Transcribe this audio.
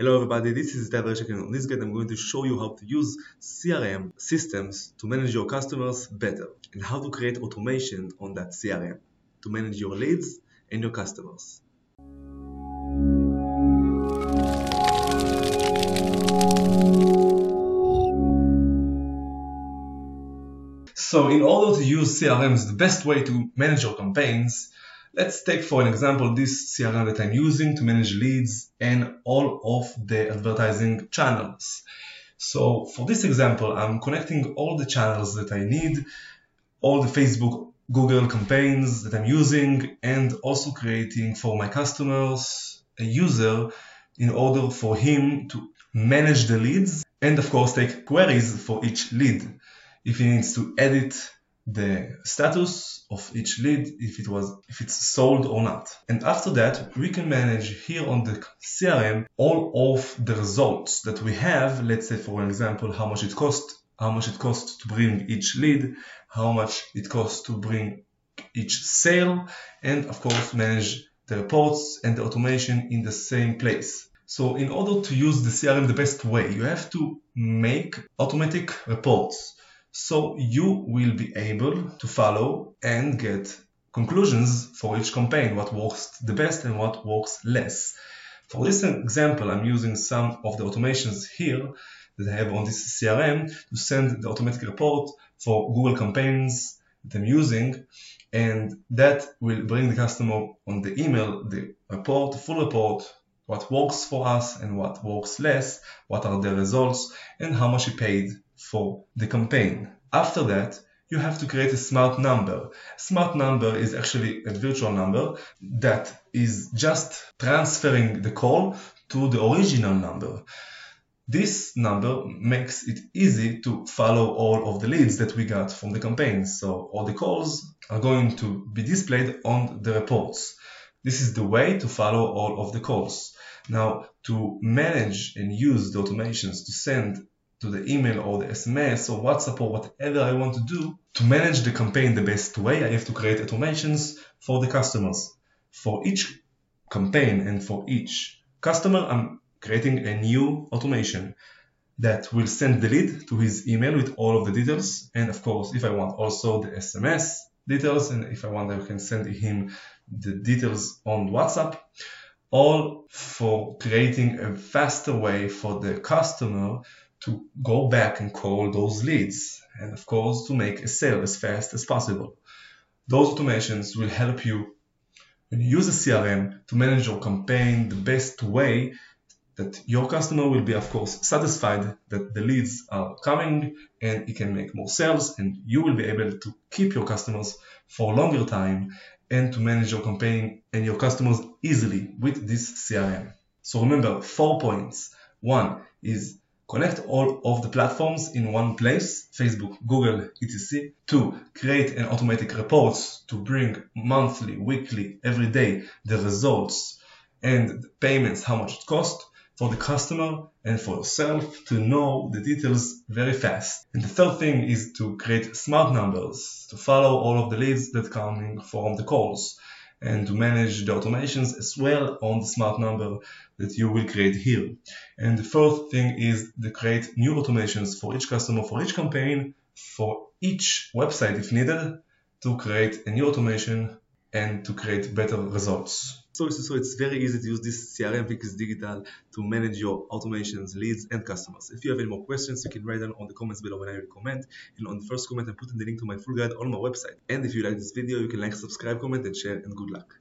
Hello everybody, this is Reshek and on this guide I'm going to show you how to use CRM systems to manage your customers better and how to create automation on that CRM to manage your leads and your customers. So in order to use CRMs the best way to manage your campaigns, Let's take for an example this CRM that I'm using to manage leads and all of the advertising channels. So for this example, I'm connecting all the channels that I need, all the Facebook, Google campaigns that I'm using, and also creating for my customers a user in order for him to manage the leads and of course take queries for each lead. If he needs to edit the status of each lead if it was if it's sold or not. And after that we can manage here on the crm all of the results that we have. Let's say for example how much it cost how much it costs to bring each lead how much it costs to bring each sale and of course manage the reports and the automation in the same place. So in order to use the crm the best way you have to make automatic reports so you will be able to follow and get conclusions for each campaign, what works the best and what works less. For this example, I'm using some of the automations here that I have on this CRM to send the automatic report for Google campaigns that I'm using and that will bring the customer on the email the report, the full report, what works for us and what works less, what are the results and how much he paid for the campaign. After that, you have to create a smart number. Smart number is actually a virtual number that is just transferring the call to the original number. This number makes it easy to follow all of the leads that we got from the campaign. So all the calls are going to be displayed on the reports. This is the way to follow all of the calls. Now, to manage and use the automations to send to the email or the SMS or WhatsApp or whatever I want to do to manage the campaign the best way, I have to create automations for the customers. For each campaign and for each customer, I'm creating a new automation that will send the lead to his email with all of the details. And of course, if I want also the SMS details, and if I want, I can send him the details on WhatsApp, all for creating a faster way for the customer to go back and call those leads and of course to make a sale as fast as possible. Those automations will help you when you use a CRM to manage your campaign the best way that your customer will be of course satisfied that the leads are coming and you can make more sales and you will be able to keep your customers for a longer time and to manage your campaign and your customers easily with this CRM. So remember four points. One is Connect all of the platforms in one place, Facebook, Google, etc. Two, create an automatic reports to bring monthly, weekly, every day the results and payments, how much it cost for the customer and for yourself to know the details very fast. And the third thing is to create smart numbers to follow all of the leads that coming from the calls and to manage the automations as well on the smart number that you will create here. And the fourth thing is to create new automations for each customer, for each campaign, for each website if needed to create a new automation and to create better results. So, so, it's very easy to use this CRM Fix Digital to manage your automations, leads, and customers. If you have any more questions, you can write them on the comments below when I comment. And on the first comment, I'm putting the link to my full guide on my website. And if you like this video, you can like, subscribe, comment, and share. And good luck.